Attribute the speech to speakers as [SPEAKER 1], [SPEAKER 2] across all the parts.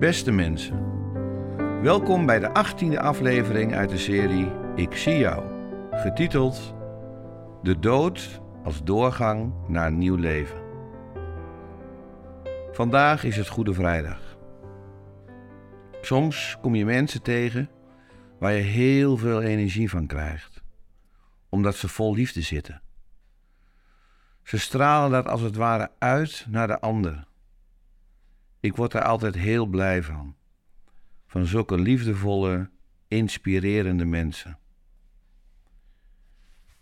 [SPEAKER 1] Beste mensen, welkom bij de 18e aflevering uit de serie Ik zie jou, getiteld De dood als doorgang naar nieuw leven. Vandaag is het Goede Vrijdag. Soms kom je mensen tegen waar je heel veel energie van krijgt, omdat ze vol liefde zitten. Ze stralen dat als het ware uit naar de ander. Ik word er altijd heel blij van. Van zulke liefdevolle, inspirerende mensen.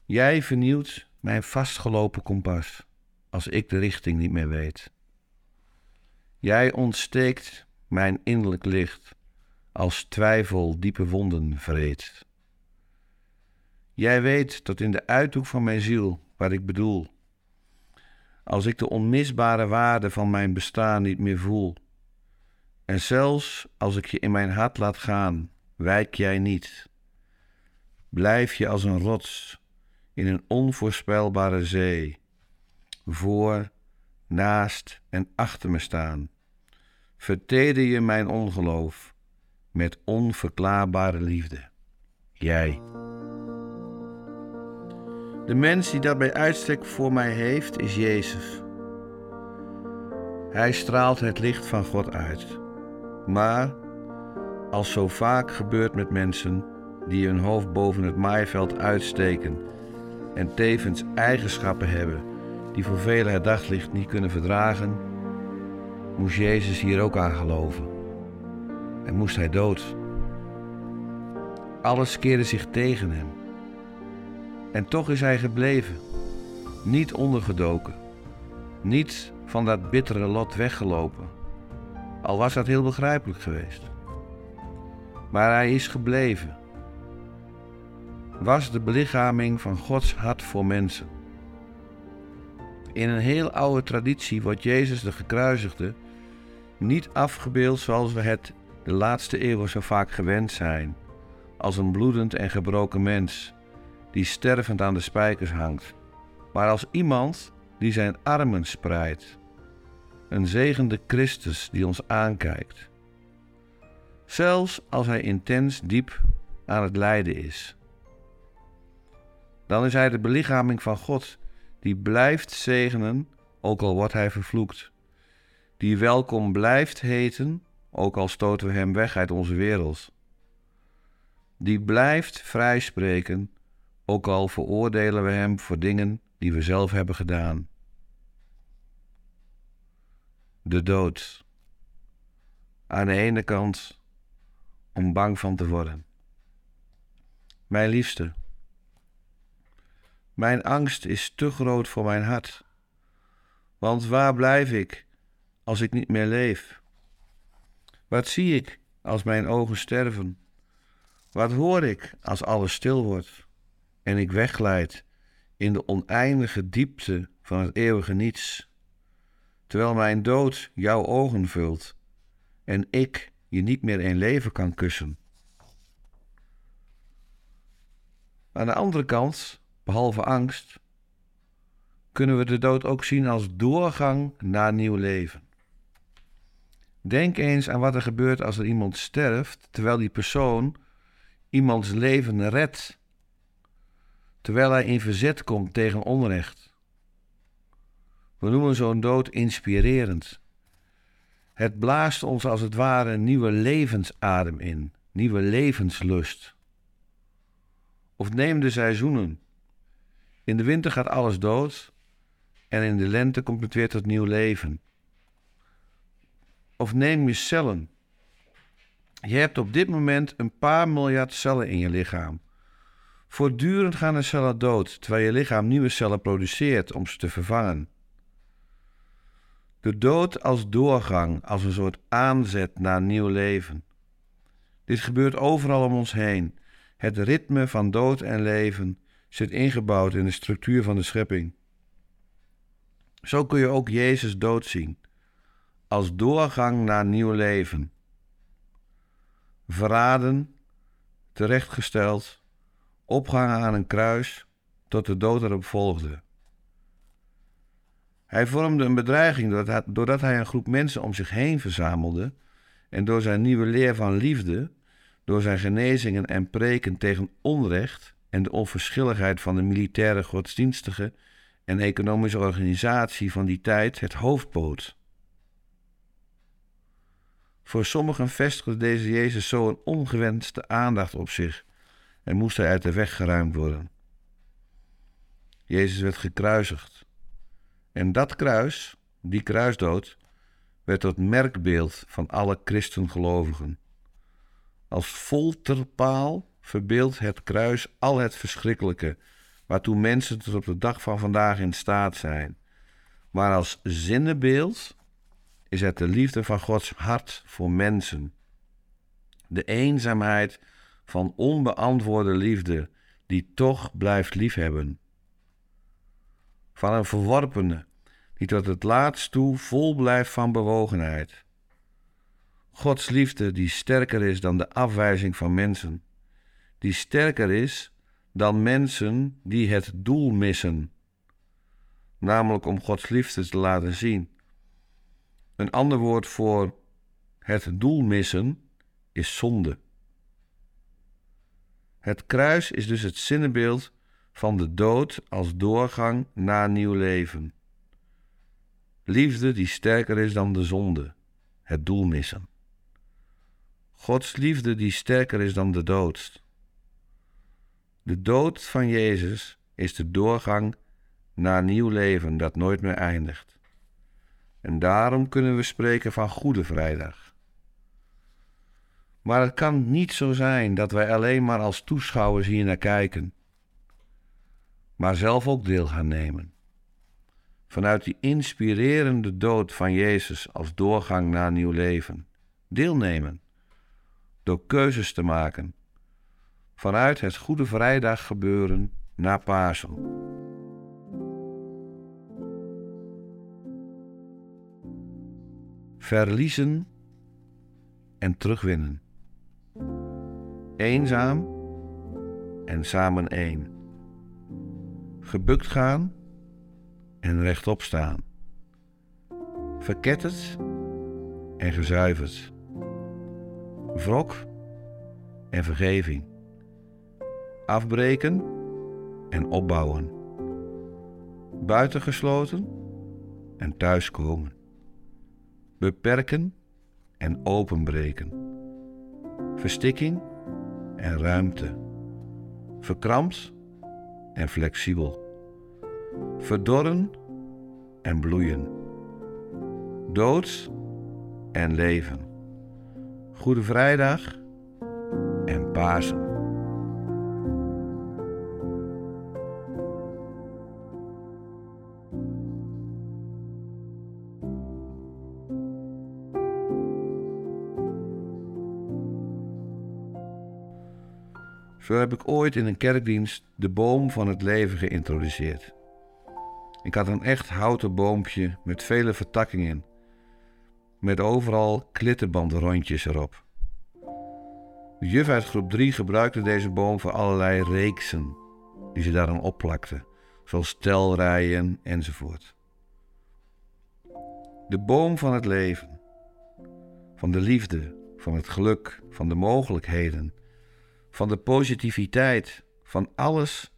[SPEAKER 1] Jij vernieuwt mijn vastgelopen kompas als ik de richting niet meer weet. Jij ontsteekt mijn innerlijk licht als twijfel diepe wonden vreet. Jij weet tot in de uithoek van mijn ziel wat ik bedoel als ik de onmisbare waarde van mijn bestaan niet meer voel. En zelfs als ik je in mijn hart laat gaan, wijk jij niet. Blijf je als een rots in een onvoorspelbare zee, voor, naast en achter me staan. Verteder je mijn ongeloof met onverklaarbare liefde. Jij. De mens die dat bij uitstek voor mij heeft, is Jezus. Hij straalt het licht van God uit. Maar, als zo vaak gebeurt met mensen die hun hoofd boven het maaiveld uitsteken en tevens eigenschappen hebben die voor velen het daglicht niet kunnen verdragen, moest Jezus hier ook aan geloven. En moest hij dood. Alles keerde zich tegen hem. En toch is hij gebleven, niet ondergedoken, niet van dat bittere lot weggelopen, al was dat heel begrijpelijk geweest. Maar hij is gebleven, was de belichaming van Gods hart voor mensen. In een heel oude traditie wordt Jezus de gekruisigde niet afgebeeld zoals we het de laatste eeuwen zo vaak gewend zijn, als een bloedend en gebroken mens die stervend aan de spijkers hangt, maar als iemand die zijn armen spreidt. Een zegende Christus die ons aankijkt. Zelfs als hij intens diep aan het lijden is. Dan is hij de belichaming van God die blijft zegenen, ook al wordt hij vervloekt. Die welkom blijft heten, ook al stoten we hem weg uit onze wereld. Die blijft vrijspreken, ook al veroordelen we hem voor dingen die we zelf hebben gedaan. De dood. Aan de ene kant om bang van te worden. Mijn liefste, mijn angst is te groot voor mijn hart. Want waar blijf ik als ik niet meer leef? Wat zie ik als mijn ogen sterven? Wat hoor ik als alles stil wordt? En ik wegglijd in de oneindige diepte van het eeuwige niets, terwijl mijn dood jouw ogen vult en ik je niet meer een leven kan kussen. Aan de andere kant, behalve angst, kunnen we de dood ook zien als doorgang naar nieuw leven. Denk eens aan wat er gebeurt als er iemand sterft, terwijl die persoon iemands leven redt terwijl hij in verzet komt tegen onrecht. We noemen zo'n dood inspirerend. Het blaast ons als het ware een nieuwe levensadem in, nieuwe levenslust. Of neem de seizoenen. In de winter gaat alles dood en in de lente komt het weer tot nieuw leven. Of neem je cellen. Je hebt op dit moment een paar miljard cellen in je lichaam. Voortdurend gaan de cellen dood, terwijl je lichaam nieuwe cellen produceert om ze te vervangen. De dood als doorgang, als een soort aanzet naar nieuw leven. Dit gebeurt overal om ons heen. Het ritme van dood en leven zit ingebouwd in de structuur van de schepping. Zo kun je ook Jezus dood zien, als doorgang naar nieuw leven. Verraden, terechtgesteld, opgehangen aan een kruis tot de dood erop volgde. Hij vormde een bedreiging doordat hij een groep mensen om zich heen verzamelde en door zijn nieuwe leer van liefde, door zijn genezingen en preken tegen onrecht en de onverschilligheid van de militaire, godsdienstige en economische organisatie van die tijd het hoofd bood. Voor sommigen vestigde deze Jezus zo een ongewenste aandacht op zich en moest uit de weg geruimd worden. Jezus werd gekruisigd. En dat kruis, die kruisdood, werd tot merkbeeld van alle christengelovigen. Als folterpaal verbeeldt het kruis al het verschrikkelijke waartoe mensen tot op de dag van vandaag in staat zijn. Maar als zinnenbeeld is het de liefde van Gods hart voor mensen. De eenzaamheid van onbeantwoorde liefde die toch blijft liefhebben. Van een verworpene die tot het laatst toe vol blijft van bewogenheid. Gods liefde die sterker is dan de afwijzing van mensen, die sterker is dan mensen die het doel missen, namelijk om Gods liefde te laten zien. Een ander woord voor het doel missen is zonde. Het kruis is dus het zinnebeeld van de dood als doorgang naar nieuw leven. Liefde die sterker is dan de zonde, het doel missen. Gods liefde die sterker is dan de dood. De dood van Jezus is de doorgang naar nieuw leven dat nooit meer eindigt. En daarom kunnen we spreken van Goede Vrijdag. Maar het kan niet zo zijn dat wij alleen maar als toeschouwers hier naar kijken, maar zelf ook deel gaan nemen. Vanuit die inspirerende dood van Jezus als doorgang naar nieuw leven. Deelnemen. Door keuzes te maken vanuit het Goede Vrijdag gebeuren naar Pasen. Verliezen en terugwinnen. Eenzaam en samen één. Gebukt gaan en rechtop staan. Verketterd en gezuiverd. Wrok en vergeving afbreken en opbouwen, buitengesloten en thuiskomen, beperken en openbreken, verstikking en ruimte, verkrampt en flexibel, verdorren en bloeien, dood en leven, Goede Vrijdag en Pasen. Zo heb ik ooit in een kerkdienst de boom van het leven geïntroduceerd. Ik had een echt houten boompje met vele vertakkingen, met overal klittenbandrondjes erop. De juf uit groep 3 gebruikte deze boom voor allerlei reeksen die ze daaraan opplakte, zoals telrijen enzovoort. De boom van het leven, van de liefde, van het geluk, van de mogelijkheden van de positiviteit, van alles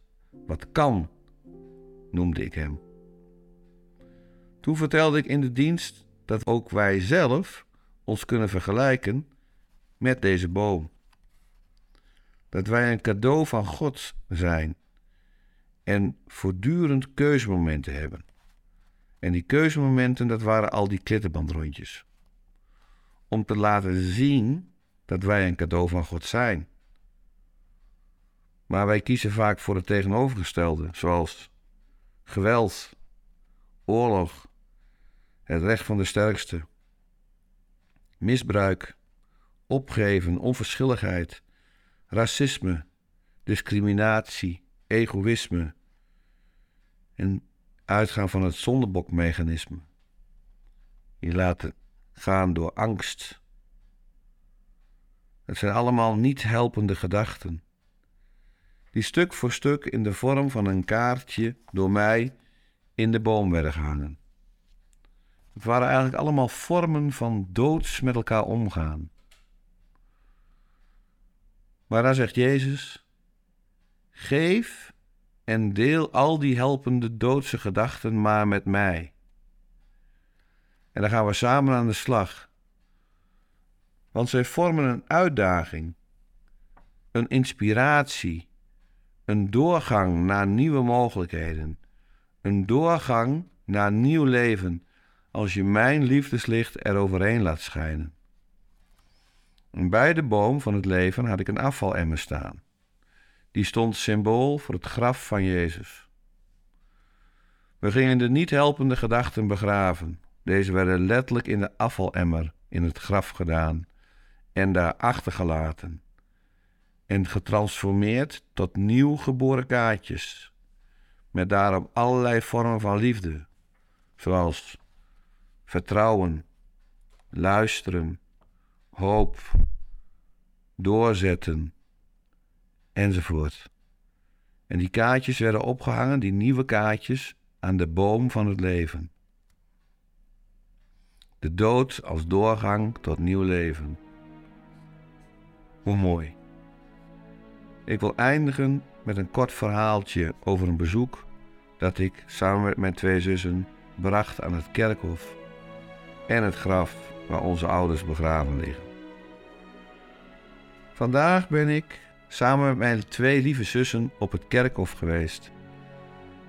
[SPEAKER 1] wat kan, noemde ik hem. Toen vertelde ik in de dienst dat ook wij zelf ons kunnen vergelijken met deze boom. Dat wij een cadeau van God zijn en voortdurend keuzemomenten hebben. En die keuzemomenten, dat waren al die klittenbandrondjes. Om te laten zien dat wij een cadeau van God zijn. Maar wij kiezen vaak voor het tegenovergestelde, zoals geweld, oorlog, het recht van de sterkste, misbruik, opgeven, onverschilligheid, racisme, discriminatie, egoïsme en uitgaan van het zondebokmechanisme. Je laten gaan door angst. Het zijn allemaal niet helpende gedachten die stuk voor stuk in de vorm van een kaartje door mij in de boom werden gehangen. Het waren eigenlijk allemaal vormen van doods met elkaar omgaan. Maar daar zegt Jezus: Geef en deel al die helpende doodse gedachten maar met mij. En dan gaan we samen aan de slag. Want zij vormen een uitdaging, een inspiratie, een doorgang naar nieuwe mogelijkheden, een doorgang naar nieuw leven als je mijn liefdeslicht eroverheen laat schijnen. En bij de boom van het leven had ik een afvalemmer staan. Die stond symbool voor het graf van Jezus. We gingen de niet helpende gedachten begraven. Deze werden letterlijk in de afvalemmer in het graf gedaan en daar achtergelaten. En getransformeerd tot nieuw geboren kaartjes. Met daarop allerlei vormen van liefde, zoals vertrouwen, luisteren, hoop, doorzetten enzovoort. En die kaartjes werden opgehangen, die nieuwe kaartjes, aan de boom van het leven. De dood als doorgang tot nieuw leven. Hoe mooi. Ik wil eindigen met een kort verhaaltje over een bezoek dat ik samen met mijn twee zussen bracht aan het kerkhof en het graf waar onze ouders begraven liggen. Vandaag ben ik samen met mijn twee lieve zussen op het kerkhof geweest,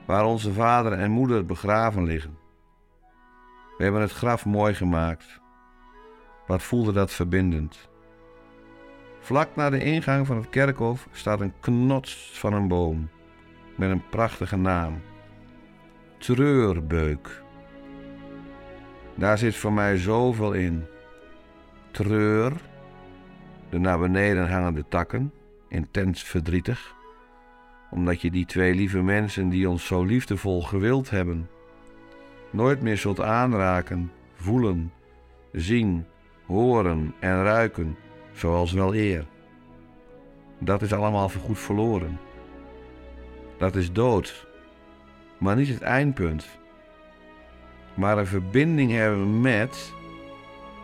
[SPEAKER 1] waar onze vader en moeder begraven liggen. We hebben het graf mooi gemaakt. Wat voelde dat verbindend? Vlak na de ingang van het kerkhof staat een knots van een boom met een prachtige naam: Treurbeuk. Daar zit voor mij zoveel in. Treur, de naar beneden hangende takken, intens verdrietig, omdat je die twee lieve mensen die ons zo liefdevol gewild hebben, nooit meer zult aanraken, voelen, zien, horen en ruiken zoals wel eer. Dat is allemaal voorgoed verloren. Dat is dood, maar niet het eindpunt maar een verbinding hebben met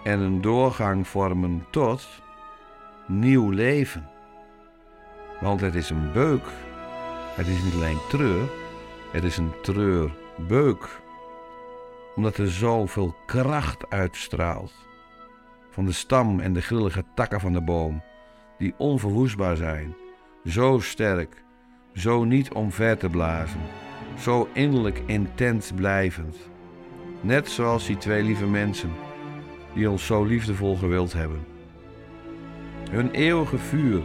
[SPEAKER 1] en een doorgang vormen tot nieuw leven. Want het is een beuk. Het is niet alleen treur, het is een treurbeuk. Omdat er zoveel kracht uitstraalt van de stam en de grillige takken van de boom, die onverwoestbaar zijn, zo sterk, zo niet omver te blazen, zo innerlijk intens blijvend. Net zoals die twee lieve mensen die ons zo liefdevol gewild hebben. Hun eeuwige vuur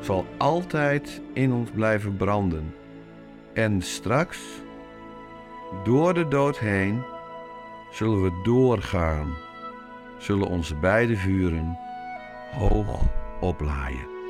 [SPEAKER 1] zal altijd in ons blijven branden. En straks, door de dood heen, zullen we doorgaan, zullen onze beide vuren hoog oplaaien.